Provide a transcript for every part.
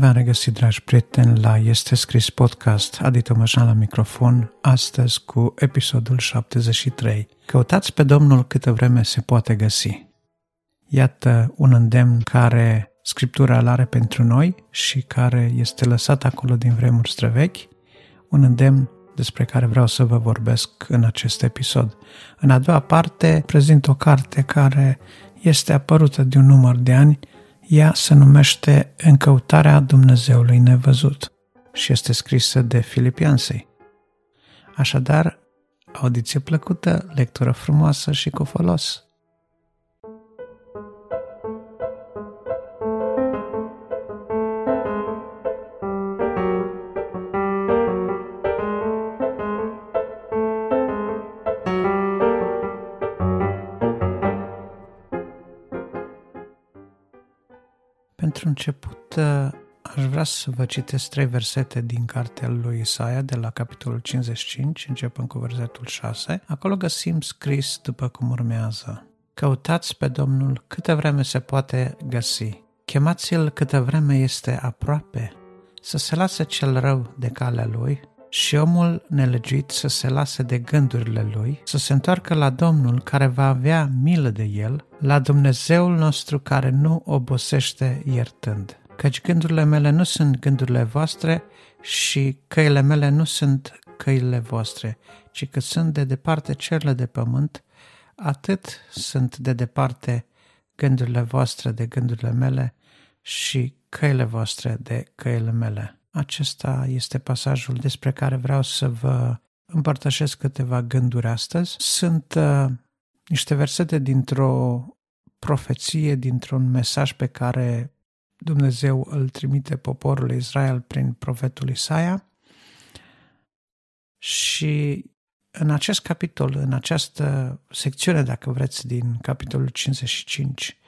Bine v-am regăsit, dragi prieteni, la Este Scris Podcast, Adi Tămășan la microfon, astăzi cu episodul 73. Căutați pe Domnul câtă vreme se poate găsi. Iată un îndemn care Scriptura îl are pentru noi și care este lăsat acolo din vremuri străvechi, un îndemn despre care vreau să vă vorbesc în acest episod. În a doua parte prezint o carte care este apărută de un număr de ani ea se numește În căutarea Dumnezeului nevăzut și este scrisă de Filipiansei. Așadar, audiție plăcută, lectură frumoasă și cu folos. Pentru început, uh, aș vrea să vă citesc trei versete din cartea lui Isaia, de la capitolul 55, începând cu versetul 6. Acolo găsim scris după cum urmează. Căutați pe Domnul câtă vreme se poate găsi. Chemați-l câtă vreme este aproape, să se lase cel rău de calea lui și omul nelegiuit să se lase de gândurile lui, să se întoarcă la Domnul care va avea milă de el, la Dumnezeul nostru care nu obosește iertând. Căci gândurile mele nu sunt gândurile voastre și căile mele nu sunt căile voastre, ci că sunt de departe cerile de pământ, atât sunt de departe gândurile voastre de gândurile mele și căile voastre de căile mele. Acesta este pasajul despre care vreau să vă împărtășesc câteva gânduri astăzi. Sunt uh, niște versete dintr-o profeție, dintr-un mesaj pe care Dumnezeu îl trimite poporului Israel prin profetul Isaia. Și în acest capitol, în această secțiune, dacă vreți, din capitolul 55,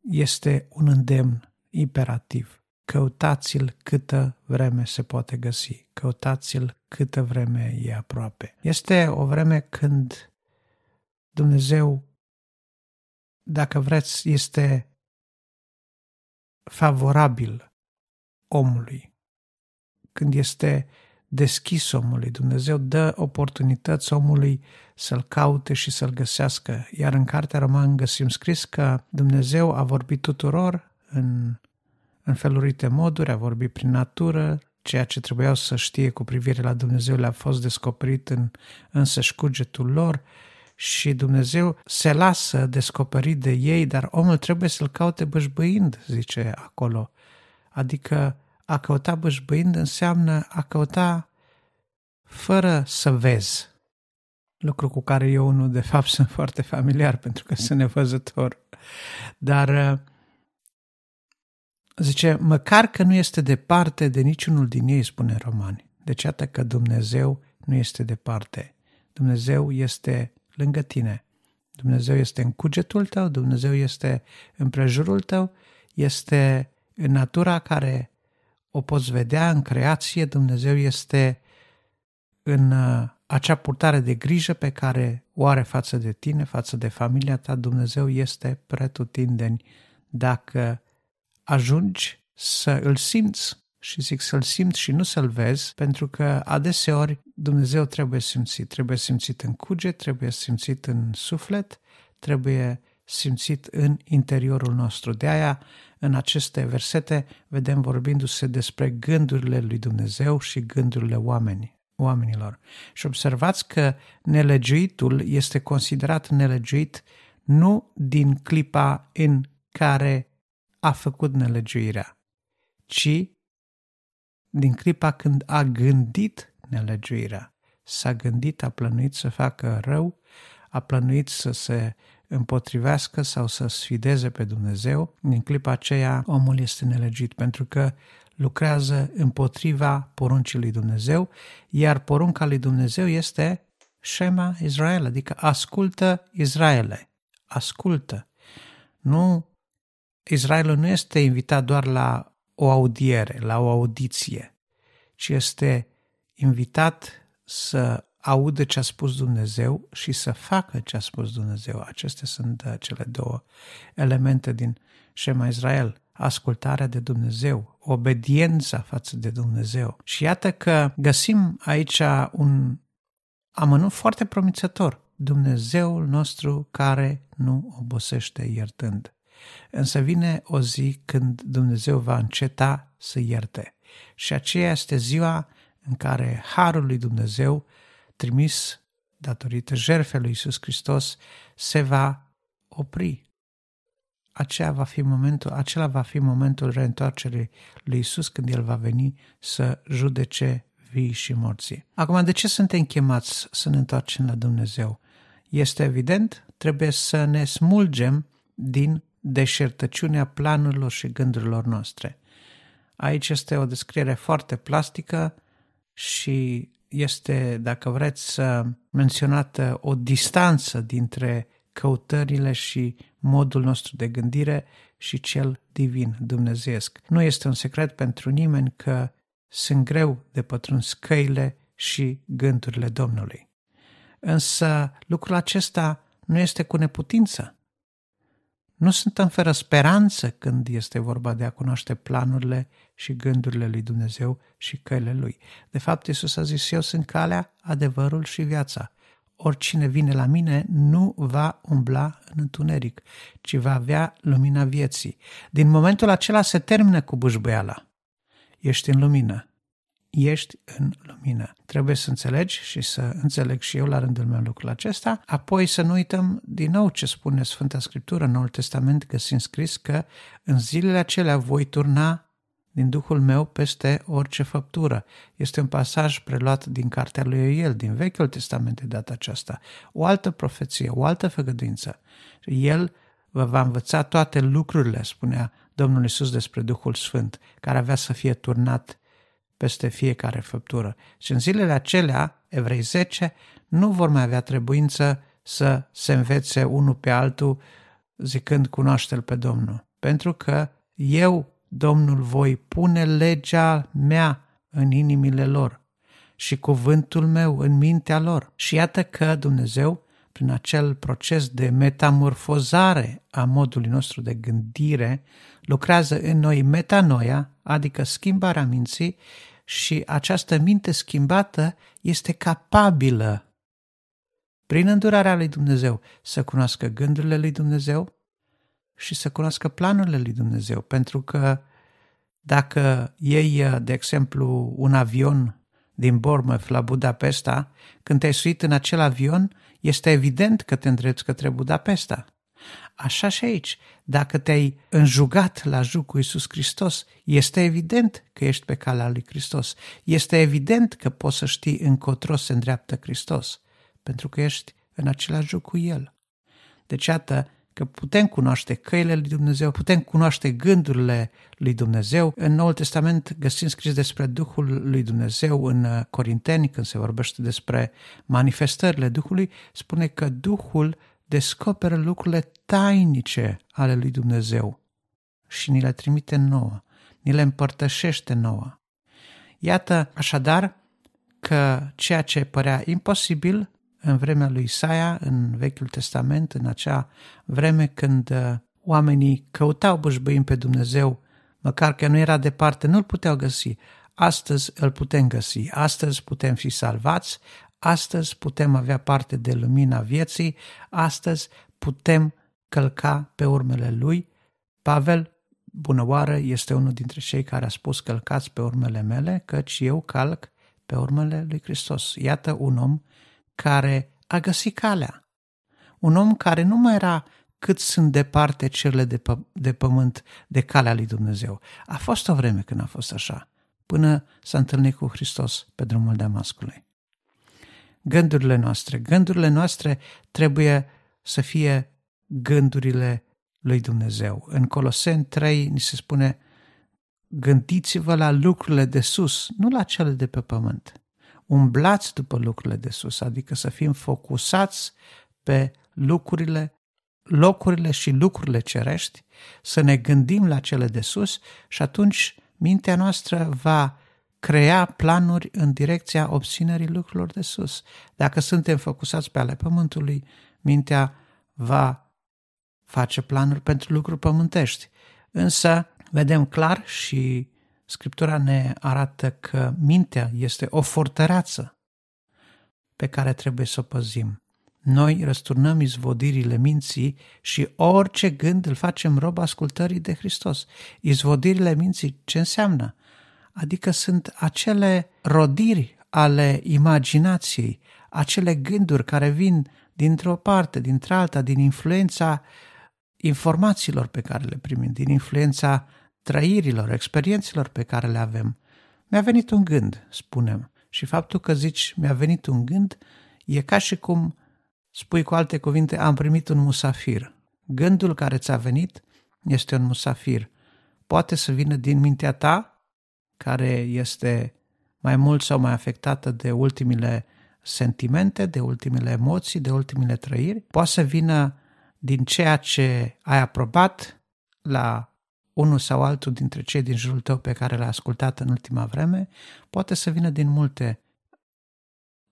este un îndemn imperativ căutați-l câtă vreme se poate găsi, căutați-l câtă vreme e aproape. Este o vreme când Dumnezeu, dacă vreți, este favorabil omului, când este deschis omului. Dumnezeu dă oportunități omului să-l caute și să-l găsească. Iar în Cartea Roman găsim scris că Dumnezeu a vorbit tuturor în în felurite moduri, a vorbit prin natură, ceea ce trebuiau să știe cu privire la Dumnezeu le-a fost descoperit în însăși șcugetul lor și Dumnezeu se lasă descoperit de ei, dar omul trebuie să-l caute bășbăind, zice acolo. Adică a căuta bășbăind înseamnă a căuta fără să vezi. Lucru cu care eu nu, de fapt, sunt foarte familiar pentru că sunt nevăzător. Dar Zice, măcar că nu este departe de niciunul din ei, spune romani. Deci iată că Dumnezeu nu este departe. Dumnezeu este lângă tine. Dumnezeu este în cugetul tău, Dumnezeu este în prejurul tău, este în natura care o poți vedea, în creație, Dumnezeu este în uh, acea purtare de grijă pe care o are față de tine, față de familia ta, Dumnezeu este pretutindeni dacă ajungi să îl simți și zic să-l simți și nu să-l vezi, pentru că adeseori Dumnezeu trebuie simțit. Trebuie simțit în cuget, trebuie simțit în suflet, trebuie simțit în interiorul nostru. De aia, în aceste versete, vedem vorbindu-se despre gândurile lui Dumnezeu și gândurile oamenii oamenilor. Și observați că nelegiuitul este considerat nelegiuit nu din clipa în care a făcut nelegiuirea, ci din clipa când a gândit nelegiuirea. S-a gândit, a plănuit să facă rău, a plănuit să se împotrivească sau să sfideze pe Dumnezeu, din clipa aceea omul este nelegiuit pentru că lucrează împotriva poruncii lui Dumnezeu, iar porunca lui Dumnezeu este Shema Israel, adică ascultă Israele, ascultă. Nu Israelul nu este invitat doar la o audiere, la o audiție, ci este invitat să audă ce a spus Dumnezeu și să facă ce a spus Dumnezeu. Acestea sunt uh, cele două elemente din Shema Israel. ascultarea de Dumnezeu, obediența față de Dumnezeu. Și iată că găsim aici un amănunt foarte promițător. Dumnezeul nostru care nu obosește iertând. Însă vine o zi când Dumnezeu va înceta să ierte. Și aceea este ziua în care Harul lui Dumnezeu, trimis datorită jertfei lui Iisus Hristos, se va opri. Aceea va fi momentul, acela va fi momentul reîntoarcerii lui Iisus când El va veni să judece vii și morții. Acum, de ce suntem chemați să ne întoarcem la Dumnezeu? Este evident, trebuie să ne smulgem din deșertăciunea planurilor și gândurilor noastre. Aici este o descriere foarte plastică și este, dacă vreți, menționată o distanță dintre căutările și modul nostru de gândire și cel divin, dumnezeiesc. Nu este un secret pentru nimeni că sunt greu de pătruns căile și gândurile Domnului. Însă lucrul acesta nu este cu neputință. Nu suntem fără speranță când este vorba de a cunoaște planurile și gândurile lui Dumnezeu și căile lui. De fapt, Iisus a zis, eu sunt calea, adevărul și viața. Oricine vine la mine nu va umbla în întuneric, ci va avea lumina vieții. Din momentul acela se termină cu bușbăiala. Ești în lumină ești în lumină. Trebuie să înțelegi și să înțeleg și eu la rândul meu lucrul acesta, apoi să nu uităm din nou ce spune Sfânta Scriptură în Noul Testament, găsim scris că în zilele acelea voi turna din Duhul meu peste orice făptură. Este un pasaj preluat din cartea lui Ioel, din Vechiul Testament de data aceasta. O altă profeție, o altă făgăduință. El vă va învăța toate lucrurile, spunea Domnul Isus despre Duhul Sfânt, care avea să fie turnat peste fiecare făptură. Și în zilele acelea, evrei 10 nu vor mai avea trebuință să se învețe unul pe altul zicând cunoaște-L pe Domnul. Pentru că eu, Domnul, voi pune legea mea în inimile lor și cuvântul meu în mintea lor. Și iată că Dumnezeu, prin acel proces de metamorfozare a modului nostru de gândire, lucrează în noi metanoia, adică schimbarea minții, și această minte schimbată este capabilă, prin îndurarea lui Dumnezeu, să cunoască gândurile lui Dumnezeu și să cunoască planurile lui Dumnezeu. Pentru că dacă iei, de exemplu, un avion din Bournemouth la Budapesta, când te-ai suit în acel avion, este evident că te îndrepți către Budapesta. Așa și aici, dacă te-ai înjugat la juc cu Iisus Hristos, este evident că ești pe calea lui Hristos. Este evident că poți să știi încotro se îndreaptă Hristos, pentru că ești în același juc cu El. Deci, iată că putem cunoaște căile lui Dumnezeu, putem cunoaște gândurile lui Dumnezeu. În Noul Testament găsim scris despre Duhul lui Dumnezeu în Corinteni, când se vorbește despre manifestările Duhului, spune că Duhul descoperă lucrurile tainice ale lui Dumnezeu și ni le trimite nouă, ni le împărtășește nouă. Iată așadar că ceea ce părea imposibil în vremea lui Isaia, în Vechiul Testament, în acea vreme când uh, oamenii căutau bășbăim pe Dumnezeu, măcar că nu era departe, nu-l puteau găsi. Astăzi îl putem găsi, astăzi putem fi salvați, Astăzi putem avea parte de lumina vieții, astăzi putem călca pe urmele lui. Pavel, bună oară, este unul dintre cei care a spus călcați pe urmele mele, căci eu calc pe urmele lui Hristos. Iată un om care a găsit calea. Un om care nu mai era cât sunt departe cele de, pă- de pământ de calea lui Dumnezeu. A fost o vreme când a fost așa, până s-a întâlnit cu Hristos pe drumul Damascului gândurile noastre. Gândurile noastre trebuie să fie gândurile lui Dumnezeu. În Coloseni 3 ni se spune gândiți-vă la lucrurile de sus, nu la cele de pe pământ. Umblați după lucrurile de sus, adică să fim focusați pe lucrurile, locurile și lucrurile cerești, să ne gândim la cele de sus și atunci mintea noastră va crea planuri în direcția obținerii lucrurilor de sus. Dacă suntem focusați pe ale pământului, mintea va face planuri pentru lucruri pământești. Însă, vedem clar și Scriptura ne arată că mintea este o fortăreață pe care trebuie să o păzim. Noi răsturnăm izvodirile minții și orice gând îl facem rob ascultării de Hristos. Izvodirile minții ce înseamnă? Adică sunt acele rodiri ale imaginației, acele gânduri care vin dintr-o parte, dintr-alta, din influența informațiilor pe care le primim, din influența trăirilor, experiențelor pe care le avem. Mi-a venit un gând, spunem, și faptul că zici mi-a venit un gând e ca și cum spui cu alte cuvinte am primit un musafir. Gândul care ți-a venit este un musafir. Poate să vină din mintea ta, care este mai mult sau mai afectată de ultimile sentimente, de ultimele emoții, de ultimele trăiri. Poate să vină din ceea ce ai aprobat la unul sau altul dintre cei din jurul tău pe care l-ai ascultat în ultima vreme, poate să vină din multe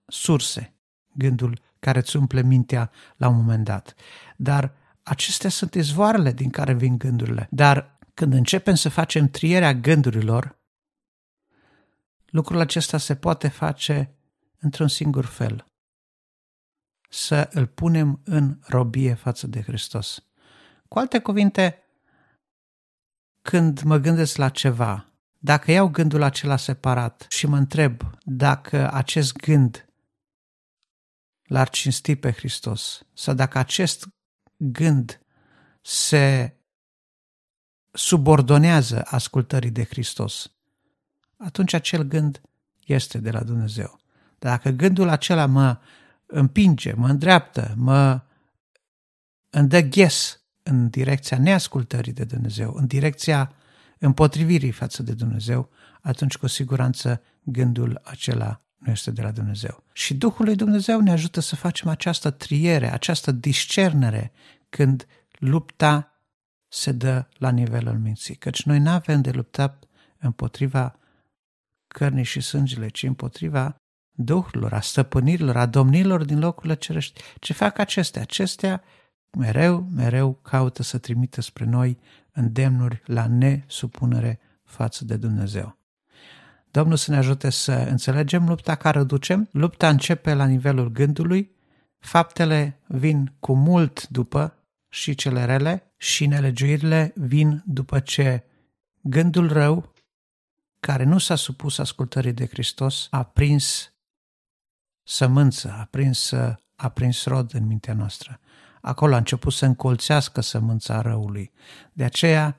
surse, gândul care îți umple mintea la un moment dat. Dar acestea sunt izvoarele din care vin gândurile. Dar când începem să facem trierea gândurilor, lucrul acesta se poate face într-un singur fel. Să îl punem în robie față de Hristos. Cu alte cuvinte, când mă gândesc la ceva, dacă iau gândul acela separat și mă întreb dacă acest gând l-ar cinsti pe Hristos sau dacă acest gând se subordonează ascultării de Hristos, atunci acel gând este de la Dumnezeu. Dar dacă gândul acela mă împinge, mă îndreaptă, mă îndă ghes în direcția neascultării de Dumnezeu, în direcția împotrivirii față de Dumnezeu, atunci cu siguranță gândul acela nu este de la Dumnezeu. Și Duhul lui Dumnezeu ne ajută să facem această triere, această discernere când lupta se dă la nivelul minții. Căci noi nu avem de luptat împotriva cărnii și sângele, ci împotriva duhurilor, a stăpânirilor, a domnilor din locurile cerești. Ce fac acestea? Acestea mereu, mereu caută să trimită spre noi îndemnuri la nesupunere față de Dumnezeu. Domnul să ne ajute să înțelegem lupta care o ducem. Lupta începe la nivelul gândului, faptele vin cu mult după și cele rele și nelegiuirile vin după ce gândul rău, care nu s-a supus ascultării de Hristos, a prins sămânță, a prins, a prins rod în mintea noastră. Acolo a început să încolțească sămânța răului. De aceea,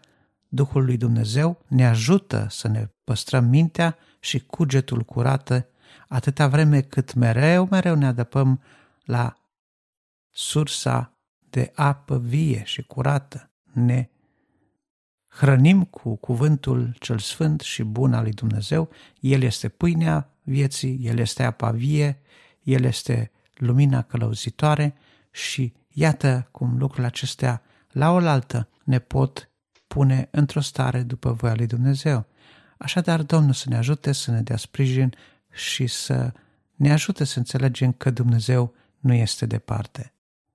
Duhul lui Dumnezeu ne ajută să ne păstrăm mintea și cugetul curată atâta vreme cât mereu, mereu ne adăpăm la sursa de apă vie și curată. Ne hrănim cu cuvântul cel sfânt și bun al lui Dumnezeu. El este pâinea vieții, El este apa vie, El este lumina călăuzitoare și iată cum lucrurile acestea la oaltă ne pot pune într-o stare după voia lui Dumnezeu. Așadar, Domnul să ne ajute să ne dea sprijin și să ne ajute să înțelegem că Dumnezeu nu este departe.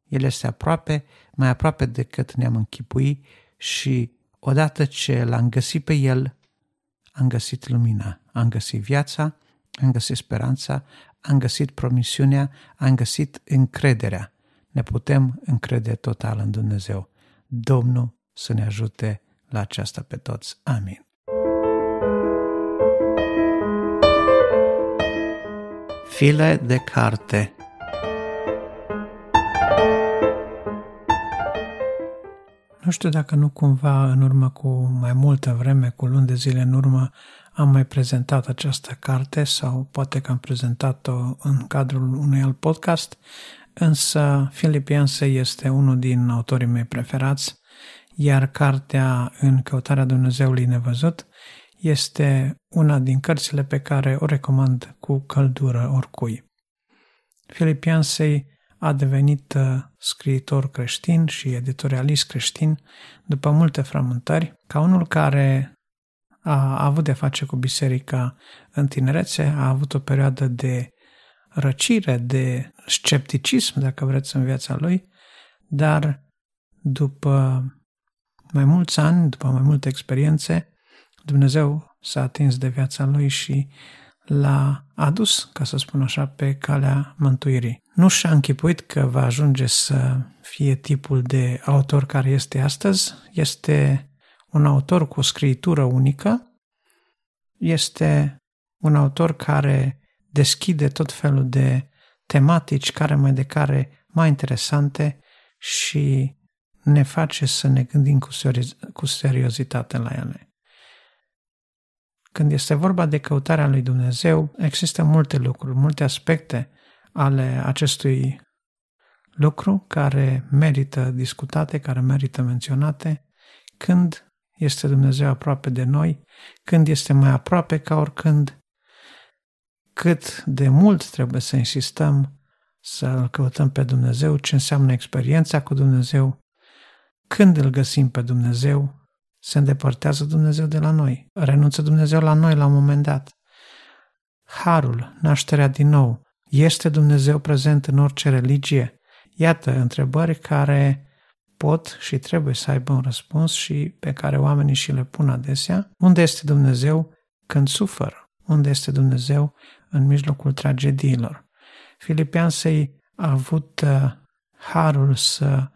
El este aproape, mai aproape decât ne-am închipui și odată ce l-am găsit pe El, am găsit lumina, am găsit viața, am găsit speranța, am găsit promisiunea, am găsit încrederea. Ne putem încrede total în Dumnezeu. Domnul să ne ajute la aceasta pe toți. Amin. File de carte Nu știu dacă nu cumva în urmă cu mai multă vreme, cu luni de zile în urmă, am mai prezentat această carte sau poate că am prezentat-o în cadrul unui alt podcast, însă Filipianse este unul din autorii mei preferați, iar cartea În căutarea Dumnezeului nevăzut este una din cărțile pe care o recomand cu căldură oricui. Filipiansei a devenit uh, scriitor creștin și editorialist creștin după multe frământări, ca unul care a avut de face cu biserica în tinerețe, a avut o perioadă de răcire, de scepticism, dacă vreți, în viața lui, dar după mai mulți ani, după mai multe experiențe, Dumnezeu s-a atins de viața lui și l-a adus, ca să spun așa, pe calea mântuirii. Nu și-a închipuit că va ajunge să fie tipul de autor care este astăzi. Este un autor cu o scritură unică, este un autor care deschide tot felul de tematici care mai de care mai interesante și ne face să ne gândim cu, seri- cu seriozitate la ele. Când este vorba de căutarea lui Dumnezeu, există multe lucruri, multe aspecte ale acestui lucru care merită discutate, care merită menționate, când este Dumnezeu aproape de noi, când este mai aproape ca oricând, cât de mult trebuie să insistăm să îl căutăm pe Dumnezeu, ce înseamnă experiența cu Dumnezeu, când îl găsim pe Dumnezeu, se îndepărtează Dumnezeu de la noi, renunță Dumnezeu la noi la un moment dat. Harul, nașterea din nou, este Dumnezeu prezent în orice religie? Iată întrebări care pot și trebuie să aibă un răspuns și pe care oamenii și le pun adesea. Unde este Dumnezeu când suferă? Unde este Dumnezeu în mijlocul tragediilor? Filipiansei a avut uh, harul să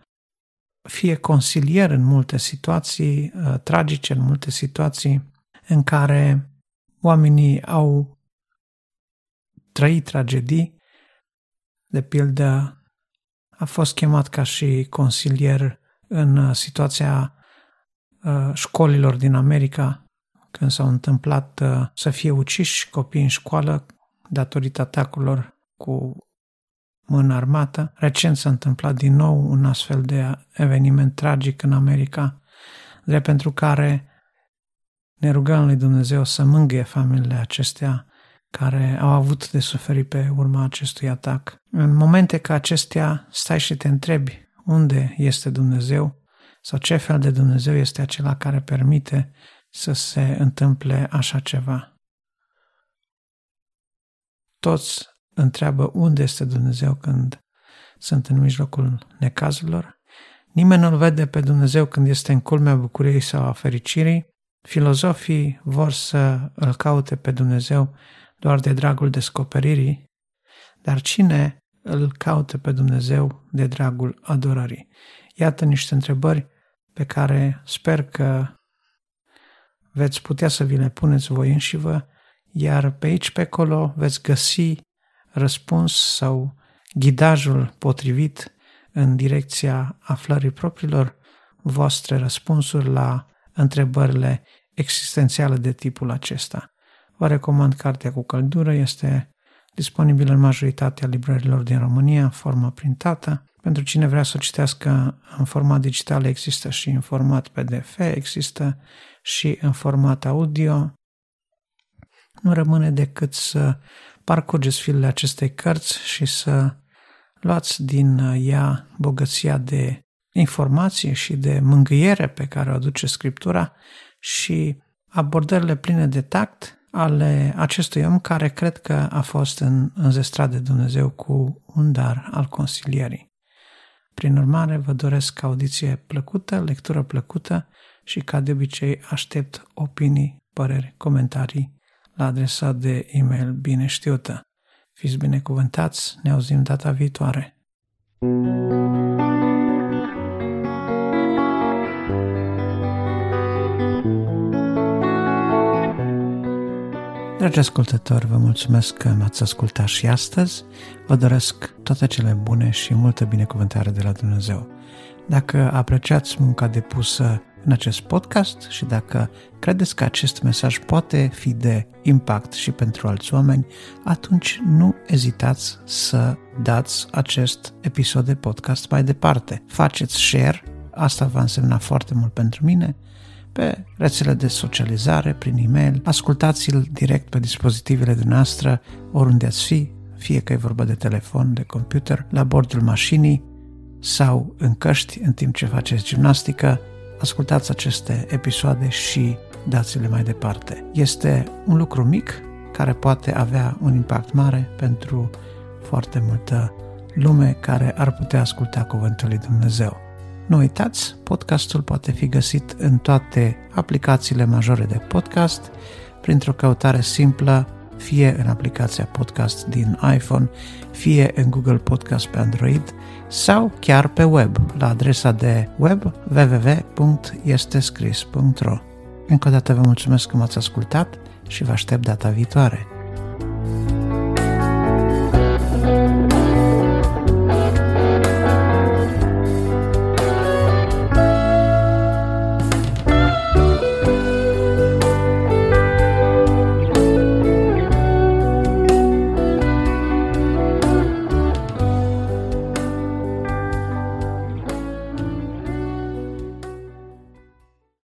fie consilier în multe situații uh, tragice, în multe situații în care oamenii au trăit tragedii. De pildă, a fost chemat ca și consilier în uh, situația uh, școlilor din America, când s-au întâmplat uh, să fie uciși copii în școală datorită atacurilor cu mână armată. Recent s-a întâmplat din nou un astfel de eveniment tragic în America, de pentru care ne rugăm lui Dumnezeu să mângâie familiile acestea care au avut de suferit pe urma acestui atac. În momente ca acestea, stai și te întrebi unde este Dumnezeu sau ce fel de Dumnezeu este acela care permite să se întâmple așa ceva. Toți întreabă unde este Dumnezeu când sunt în mijlocul necazurilor. Nimeni nu-L vede pe Dumnezeu când este în culmea bucuriei sau a fericirii. Filozofii vor să îl caute pe Dumnezeu doar de dragul descoperirii, dar cine îl caută pe Dumnezeu de dragul adorării? Iată niște întrebări pe care sper că veți putea să vi le puneți voi înși vă, iar pe aici, pe acolo, veți găsi răspuns sau ghidajul potrivit în direcția aflării propriilor voastre răspunsuri la întrebările existențiale de tipul acesta. Vă recomand cartea cu căldură, este disponibilă în majoritatea librărilor din România în formă printată. Pentru cine vrea să o citească în format digital, există și în format PDF, există și în format audio. Nu rămâne decât să parcurgeți filele acestei cărți și să luați din ea bogăția de informație și de mângâiere pe care o aduce Scriptura și abordările pline de tact ale acestui om care cred că a fost în, înzestrat de Dumnezeu cu un dar al consilierii. Prin urmare, vă doresc audiție plăcută, lectură plăcută și, ca de obicei, aștept opinii, păreri, comentarii la adresa de e-mail bine știută. Fiți binecuvântați, ne auzim data viitoare. thank you Dragi ascultători, vă mulțumesc că m-ați ascultat și astăzi. Vă doresc toate cele bune și multă binecuvântare de la Dumnezeu. Dacă apreciați munca depusă în acest podcast și dacă credeți că acest mesaj poate fi de impact și pentru alți oameni, atunci nu ezitați să dați acest episod de podcast mai departe. Faceți share, asta va însemna foarte mult pentru mine pe rețele de socializare, prin e-mail, ascultați-l direct pe dispozitivele de noastră, oriunde ați fi, fie că e vorba de telefon, de computer, la bordul mașinii sau în căști în timp ce faceți gimnastică, ascultați aceste episoade și dați-le mai departe. Este un lucru mic care poate avea un impact mare pentru foarte multă lume care ar putea asculta Cuvântul lui Dumnezeu. Nu uitați, podcastul poate fi găsit în toate aplicațiile majore de podcast, printr-o căutare simplă, fie în aplicația podcast din iPhone, fie în Google Podcast pe Android sau chiar pe web, la adresa de web www.estescris.ro. Încă o dată vă mulțumesc că m-ați ascultat și vă aștept data viitoare.